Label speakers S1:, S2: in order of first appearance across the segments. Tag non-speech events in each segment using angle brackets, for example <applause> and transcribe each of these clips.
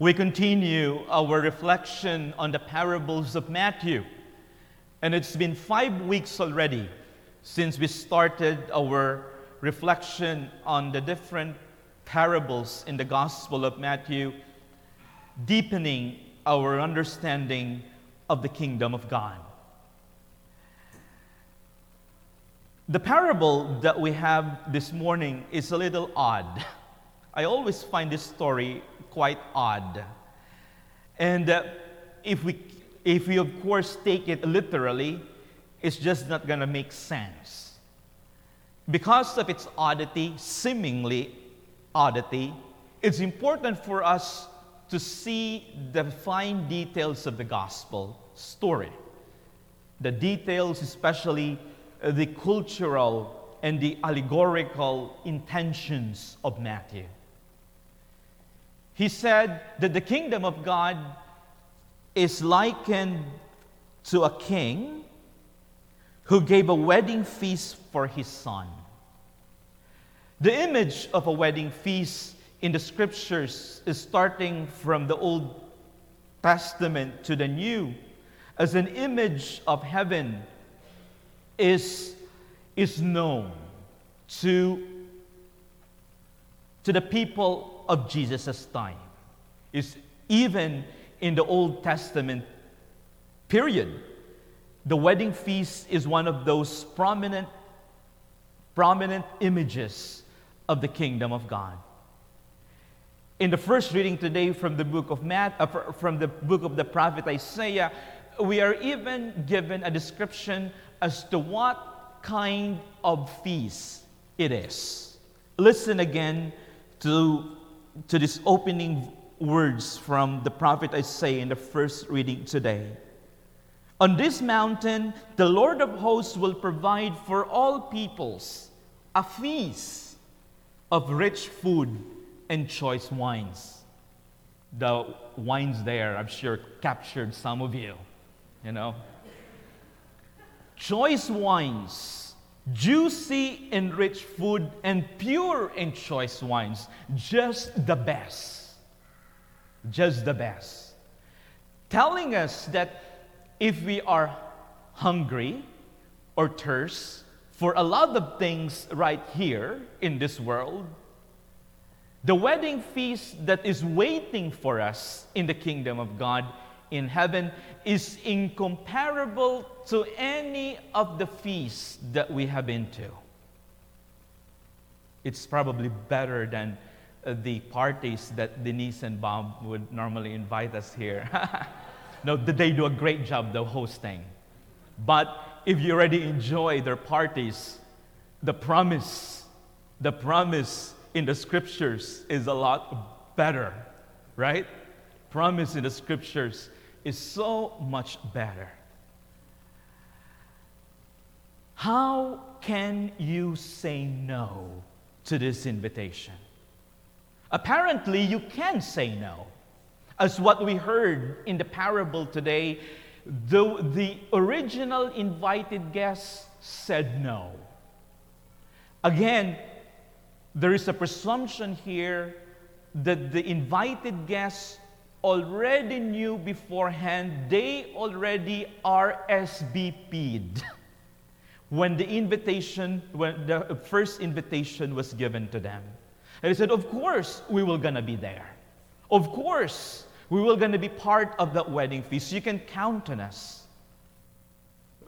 S1: We continue our reflection on the parables of Matthew. And it's been five weeks already since we started our reflection on the different parables in the Gospel of Matthew, deepening our understanding of the kingdom of God. The parable that we have this morning is a little odd. <laughs> I always find this story quite odd. And uh, if, we, if we, of course, take it literally, it's just not going to make sense. Because of its oddity, seemingly oddity, it's important for us to see the fine details of the gospel story. The details, especially uh, the cultural and the allegorical intentions of Matthew. He said that the kingdom of God is likened to a king who gave a wedding feast for his son. The image of a wedding feast in the scriptures is starting from the Old Testament to the New as an image of heaven is, is known to, to the people of Jesus' time. Is even in the Old Testament period, the wedding feast is one of those prominent, prominent images of the kingdom of God. In the first reading today from the book of Matt, uh, from the book of the prophet Isaiah, we are even given a description as to what kind of feast it is. Listen again to, to these opening words from the prophet Isaiah in the first reading today. On this mountain, the Lord of hosts will provide for all peoples a feast of rich food and choice wines. The wines there, I'm sure, captured some of you, you know choice wines, juicy and rich food, and pure and choice wines. Just the best. Just the best. Telling us that if we are hungry or thirst for a lot of things right here in this world, the wedding feast that is waiting for us in the kingdom of God in heaven is incomparable to any of the feasts that we have been to. It's probably better than uh, the parties that Denise and Bob would normally invite us here. <laughs> no, they do a great job, though, hosting. But if you already enjoy their parties, the promise, the promise in the scriptures is a lot better, right? Promise in the scriptures is so much better. How can you say no to this invitation? Apparently, you can say no. As what we heard in the parable today, the, the original invited guests said no. Again, there is a presumption here that the invited guests already knew beforehand, they already RSVP'd when the invitation, when the first invitation was given to them. And they said, Of course, we will gonna be there. Of course, we will gonna be part of that wedding feast. You can count on us.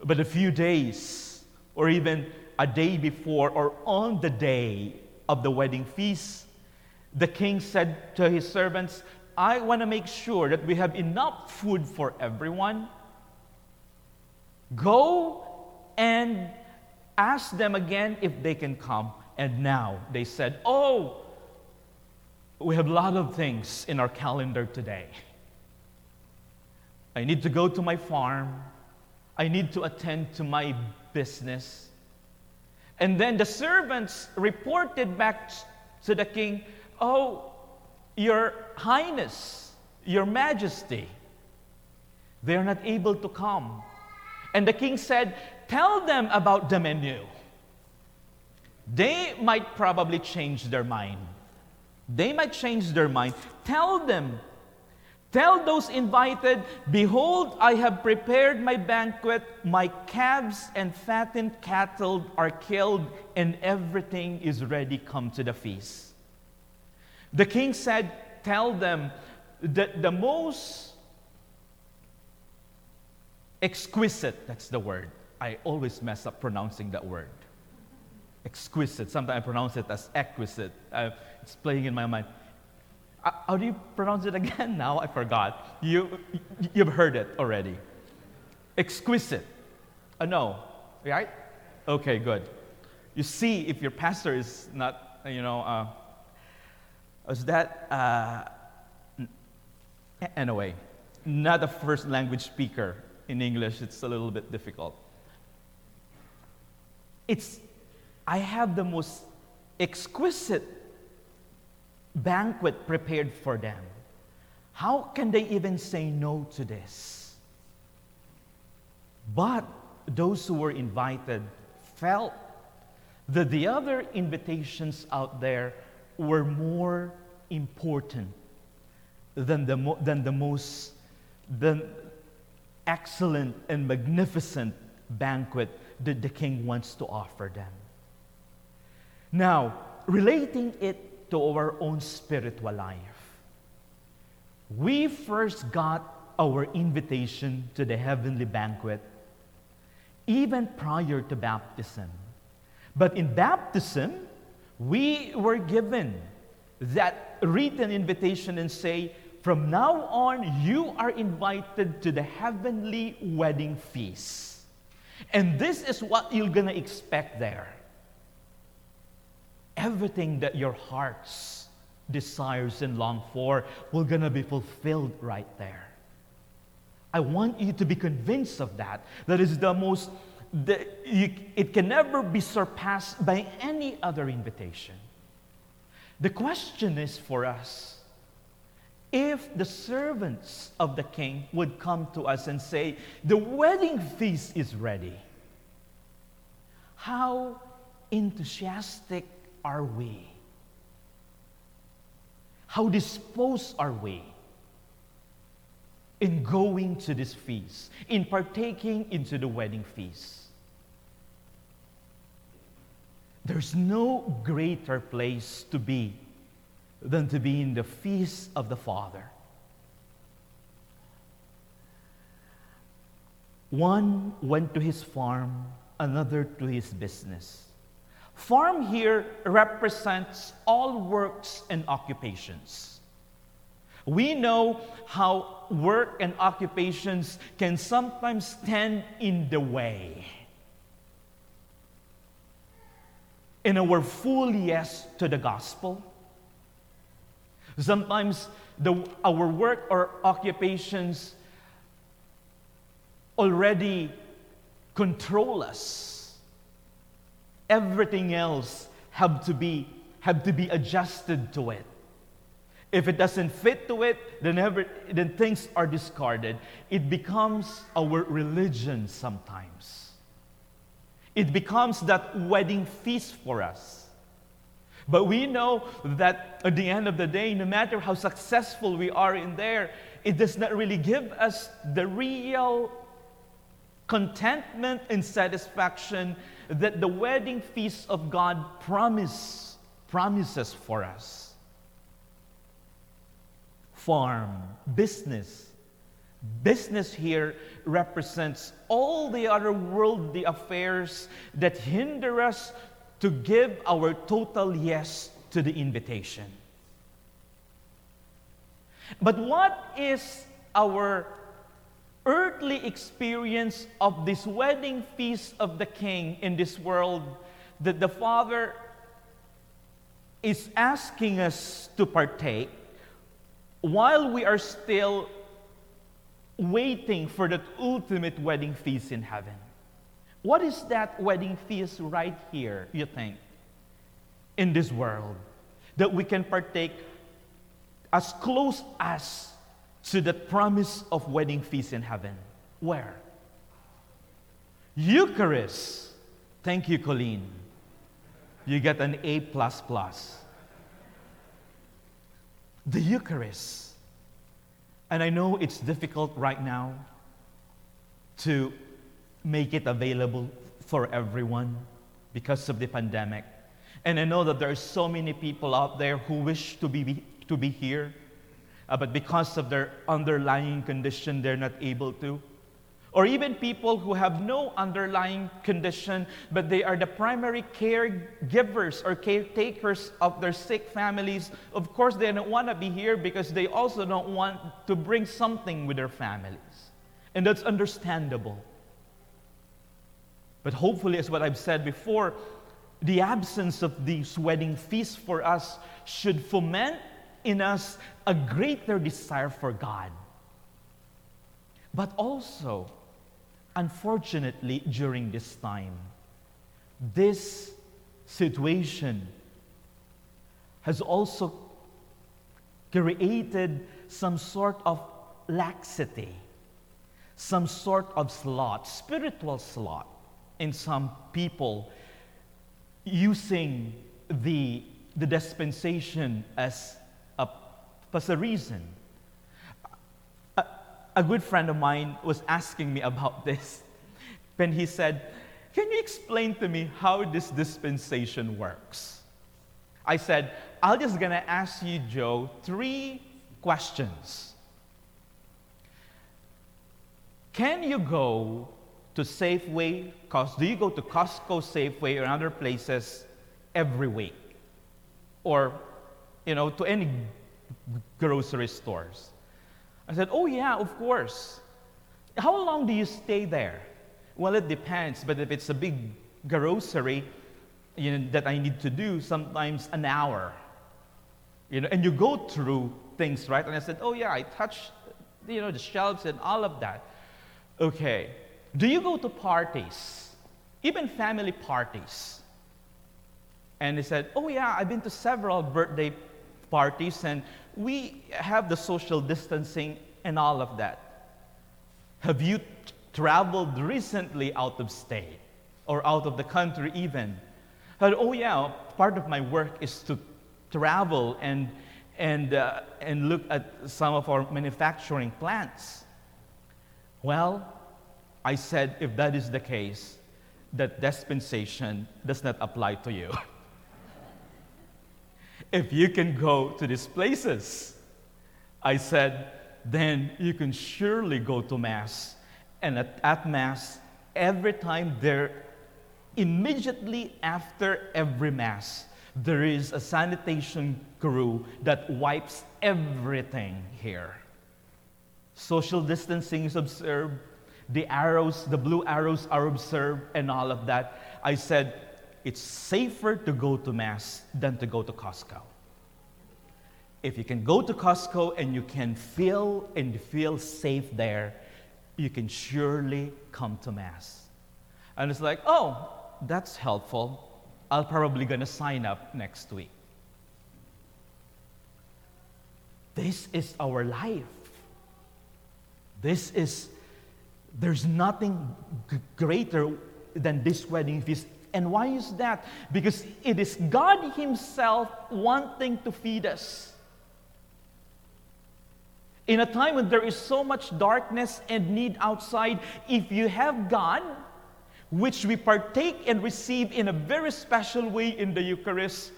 S1: But a few days, or even a day before, or on the day of the wedding feast, the king said to his servants, I want to make sure that we have enough food for everyone. Go and ask them again if they can come. And now they said, Oh, we have a lot of things in our calendar today. I need to go to my farm. I need to attend to my business. And then the servants reported back to the king, Oh, your Highness, Your Majesty, they are not able to come. And the king said, Tell them about the menu. They might probably change their mind. They might change their mind. Tell them Tell those invited, Behold, I have prepared my banquet. My calves and fattened cattle are killed, and everything is ready. Come to the feast. The king said, Tell them that the most exquisite, that's the word. I always mess up pronouncing that word. Exquisite. Sometimes I pronounce it as exquisite. Uh, it's playing in my mind uh, how do you pronounce it again <laughs> now? I forgot. You, you've heard it already. Exquisite. Uh, no, right? Okay, good. You see, if your pastor is not, you know, is that, uh, anyway, not a first language speaker in English, it's a little bit difficult. It's, I have the most exquisite banquet prepared for them. How can they even say no to this? But those who were invited felt that the other invitations out there were more important than the, than the most the excellent and magnificent banquet that the king wants to offer them. Now, relating it to our own spiritual life. We first got our invitation to the heavenly banquet even prior to baptism. But in baptism, we were given that written invitation and say, from now on, you are invited to the heavenly wedding feast. And this is what you're going to expect there everything that your hearts desires and long for will gonna be fulfilled right there. I want you to be convinced of that. That is the most, the, you, it can never be surpassed by any other invitation. The question is for us if the servants of the king would come to us and say, The wedding feast is ready, how enthusiastic are we? How disposed are we in going to this feast, in partaking into the wedding feast? There's no greater place to be than to be in the feast of the Father. One went to his farm, another to his business. Farm here represents all works and occupations. We know how work and occupations can sometimes stand in the way. In our full yes to the gospel, sometimes the, our work or occupations already control us everything else have to be have to be adjusted to it. If it doesn't fit to it, then, ever, then things are discarded. It becomes our religion sometimes. It becomes that wedding feast for us. But we know that at the end of the day, no matter how successful we are in there, it does not really give us the real contentment and satisfaction that the wedding feast of God promise, promises for us. Farm, business. Business here represents all the other worldly affairs that hinder us to give our total yes to the invitation. But what is our earthly experience of this wedding feast of the king in this world that the Father is asking us to partake while we are still waiting for that ultimate wedding feast in heaven. What is that wedding feast right here, you think, in this world that we can partake as close as to the promise of wedding feast in heaven. Where? Eucharist. Thank you, Colleen. You get an A. plus plus. The Eucharist. And I know it's difficult right now to make it available for everyone because of the pandemic. And I know that there are so many people out there who wish to be, to be here, uh, but because of their underlying condition, they're not able to. Or even people who have no underlying condition, but they are the primary caregivers or caretakers of their sick families. Of course, they don't want to be here because they also don't want to bring something with their families. And that's understandable. But hopefully, as what I've said before, the absence of these wedding feasts for us should foment in us a greater desire for God. But also, unfortunately, during this time, this situation has also created some sort of laxity, some sort of sloth, spiritual sloth in some people using the, the dispensation as a, as a reason. A, good friend of mine was asking me about this when he said, Can you explain to me how this dispensation works? I said, I'm just gonna ask you, Joe, three questions. Can you go to Safeway? Cause do you go to Costco, Safeway, or other places every week? Or, you know, to any grocery stores? I said, Oh, yeah, of course. How long do you stay there? Well, it depends, but if it's a big grocery you know, that I need to do, sometimes an hour. You know, and you go through things, right? And I said, Oh, yeah, I touched, you know, the shelves and all of that. Okay. Do you go to parties, even family parties? And he said, Oh, yeah, I've been to several birthday parties and we have the social distancing and all of that. Have you t- traveled recently out of state or out of the country even? Said, oh, yeah, part of my work is to travel and, and, uh, and look at some of our manufacturing plants. Well, I said, if that is the case, that dispensation does not apply to you. <laughs> if you can go to these places, I said, then you can surely go to Mass. And at, at Mass, every time there, immediately after every Mass, there is a sanitation crew that wipes everything here. Social distancing is observed, the arrows, the blue arrows are observed, and all of that. I said, it's safer to go to Mass than to go to Costco. If you can go to Costco and you can feel and feel safe there, you can surely come to Mass. And it's like, oh, that's helpful. I'll probably gonna sign up next week. This is our life. This is there's nothing g- greater than this wedding feast. And why is that? Because it is God Himself wanting to feed us. In a time when there is so much darkness and need outside, if you have God, which we partake and receive in a very special way in the Eucharist,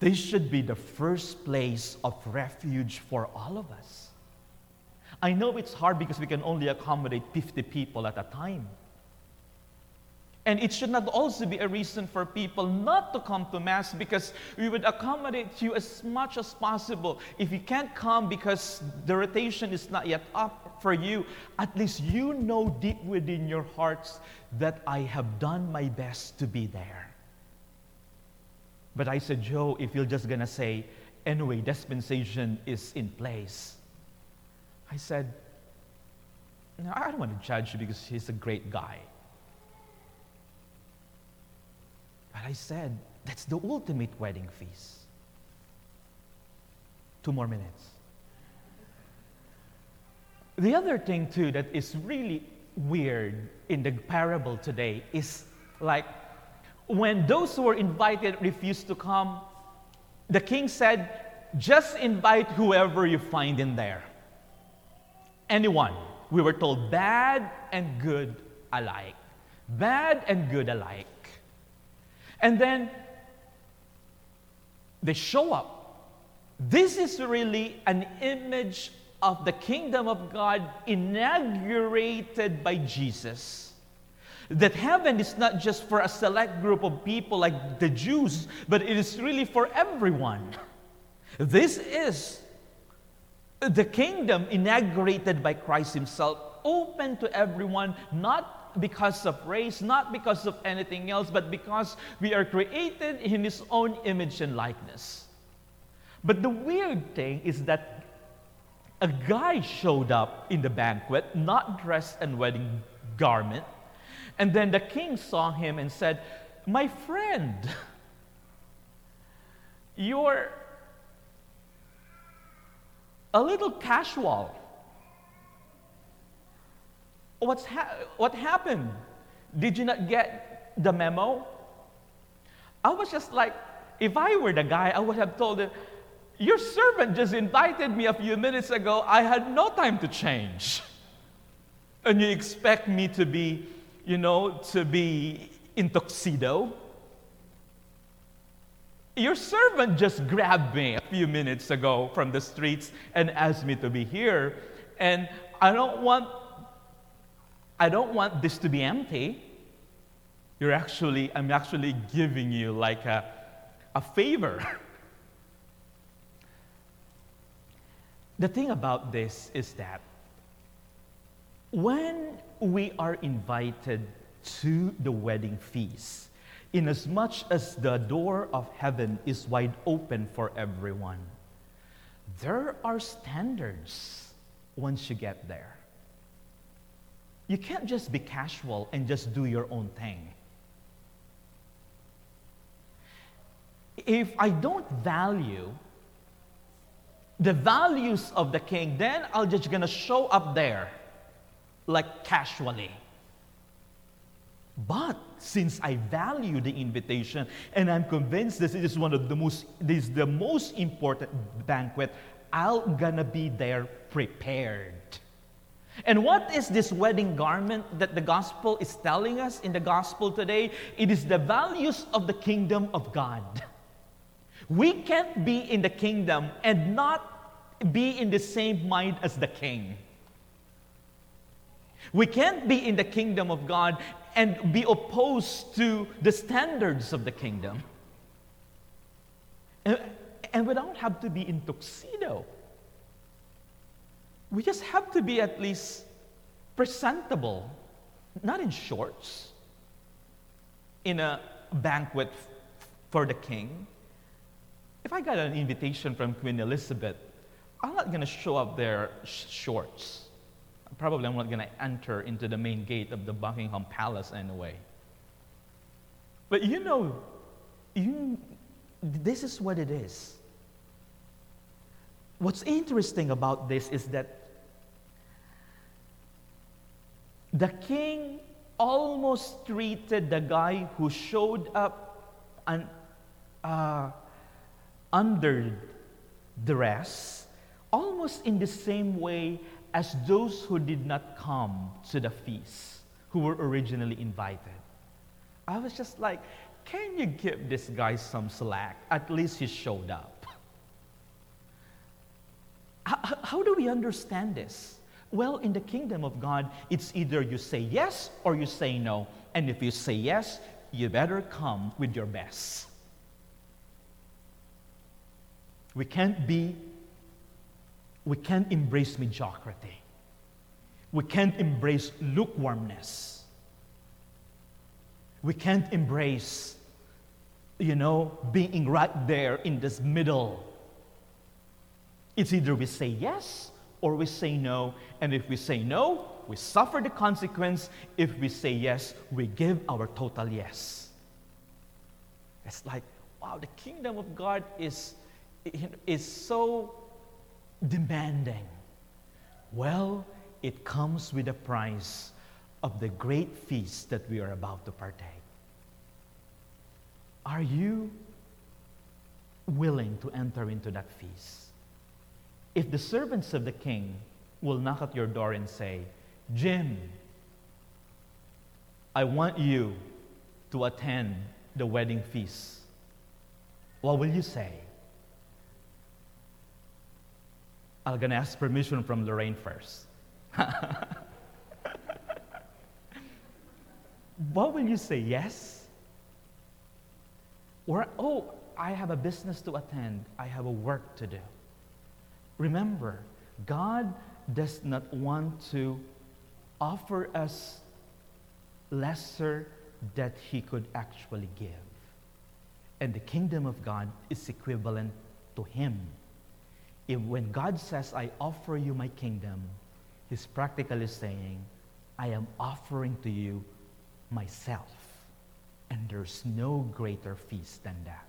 S1: this should be the first place of refuge for all of us. I know it's hard because we can only accommodate 50 people at a time. And it should not also be a reason for people not to come to Mass because we would accommodate you as much as possible. If you can't come because the rotation is not yet up for you, at least you know deep within your hearts that I have done my best to be there. But I said, Joe, if you're just going to say, anyway, dispensation is in place, I said, no, I don't want to judge you because he's a great guy. But I said, that's the ultimate wedding feast. Two more minutes. The other thing, too, that is really weird in the parable today is like when those who were invited refused to come, the king said, just invite whoever you find in there. anyone. We were told bad and good alike. Bad and good alike. And then they show up. This is really an image of the kingdom of God inaugurated by Jesus. That heaven is not just for a select group of people like the Jews, but it is really for everyone. This is the kingdom inaugurated by Christ Himself, open to everyone, not because of race, not because of anything else, but because we are created in His own image and likeness. But the weird thing is that a guy showed up in the banquet, not dressed in wedding garment, and then the king saw him and said, My friend, you're a little casual. What's ha- what happened? Did you not get the memo? I was just like, if I were the guy, I would have told him, Your servant just invited me a few minutes ago. I had no time to change. And you expect me to be, you know, to be in tuxedo? Your servant just grabbed me a few minutes ago from the streets and asked me to be here. And I don't want I don't want this to be empty. You're actually, I'm actually giving you like a, a favor. <laughs> the thing about this is that when we are invited to the wedding feast, inasmuch as the door of heaven is wide open for everyone. There are standards once you get there. You can't just be casual and just do your own thing. If I don't value the values of the king, then I'll just gonna show up there like casually. But since I value the invitation and I'm convinced this is one of the most this is the most important banquet, I'm gonna be there prepared. And what is this wedding garment that the gospel is telling us in the gospel today? It is the values of the kingdom of God. We can't be in the kingdom and not be in the same mind as the king. We can't be in the kingdom of God and be opposed to the standards of the kingdom. And, and we don't have to be in tuxedo. We just have to be at least presentable, not in shorts, in a banquet for the king. If I got an invitation from Queen Elizabeth, I'm not going to show up there sh- shorts. Probably I'm not going to enter into the main gate of the Buckingham Palace anyway. But you know, you, this is what it is. What's interesting about this is that the king almost treated the guy who showed up un, uh, under dress almost in the same way as those who did not come to the feast, who were originally invited. I was just like, can you give this guy some slack? At least he showed up. How, how do we understand this? Well, in the kingdom of God, it's either you say yes or you say no. And if you say yes, you better come with your best. We can't be we can't embrace mediocrity. We can't embrace lukewarmness. We can't embrace, you know, being right there in this middle. It's either we say yes or we say no. And if we say no, we suffer the consequence. If we say yes, we give our total yes. It's like, wow, the kingdom of God is, is so demanding. Well, it comes with a price of the great feast that we are about to partake. Are you willing to enter into that feast? If the servants of the king will knock at your door and say, Jim, I want you to attend the wedding feast, what will you say? I'm going to ask permission from Lorraine first. <laughs> what will you say? Yes? Or, oh, I have a business to attend, I have a work to do. Remember, God does not want to offer us lesser that He could actually give. And the kingdom of God is equivalent to Him. If when God says, I offer you my kingdom, He's practically saying, I am offering to you myself. And there's no greater feast than that.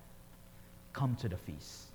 S1: Come to the feast.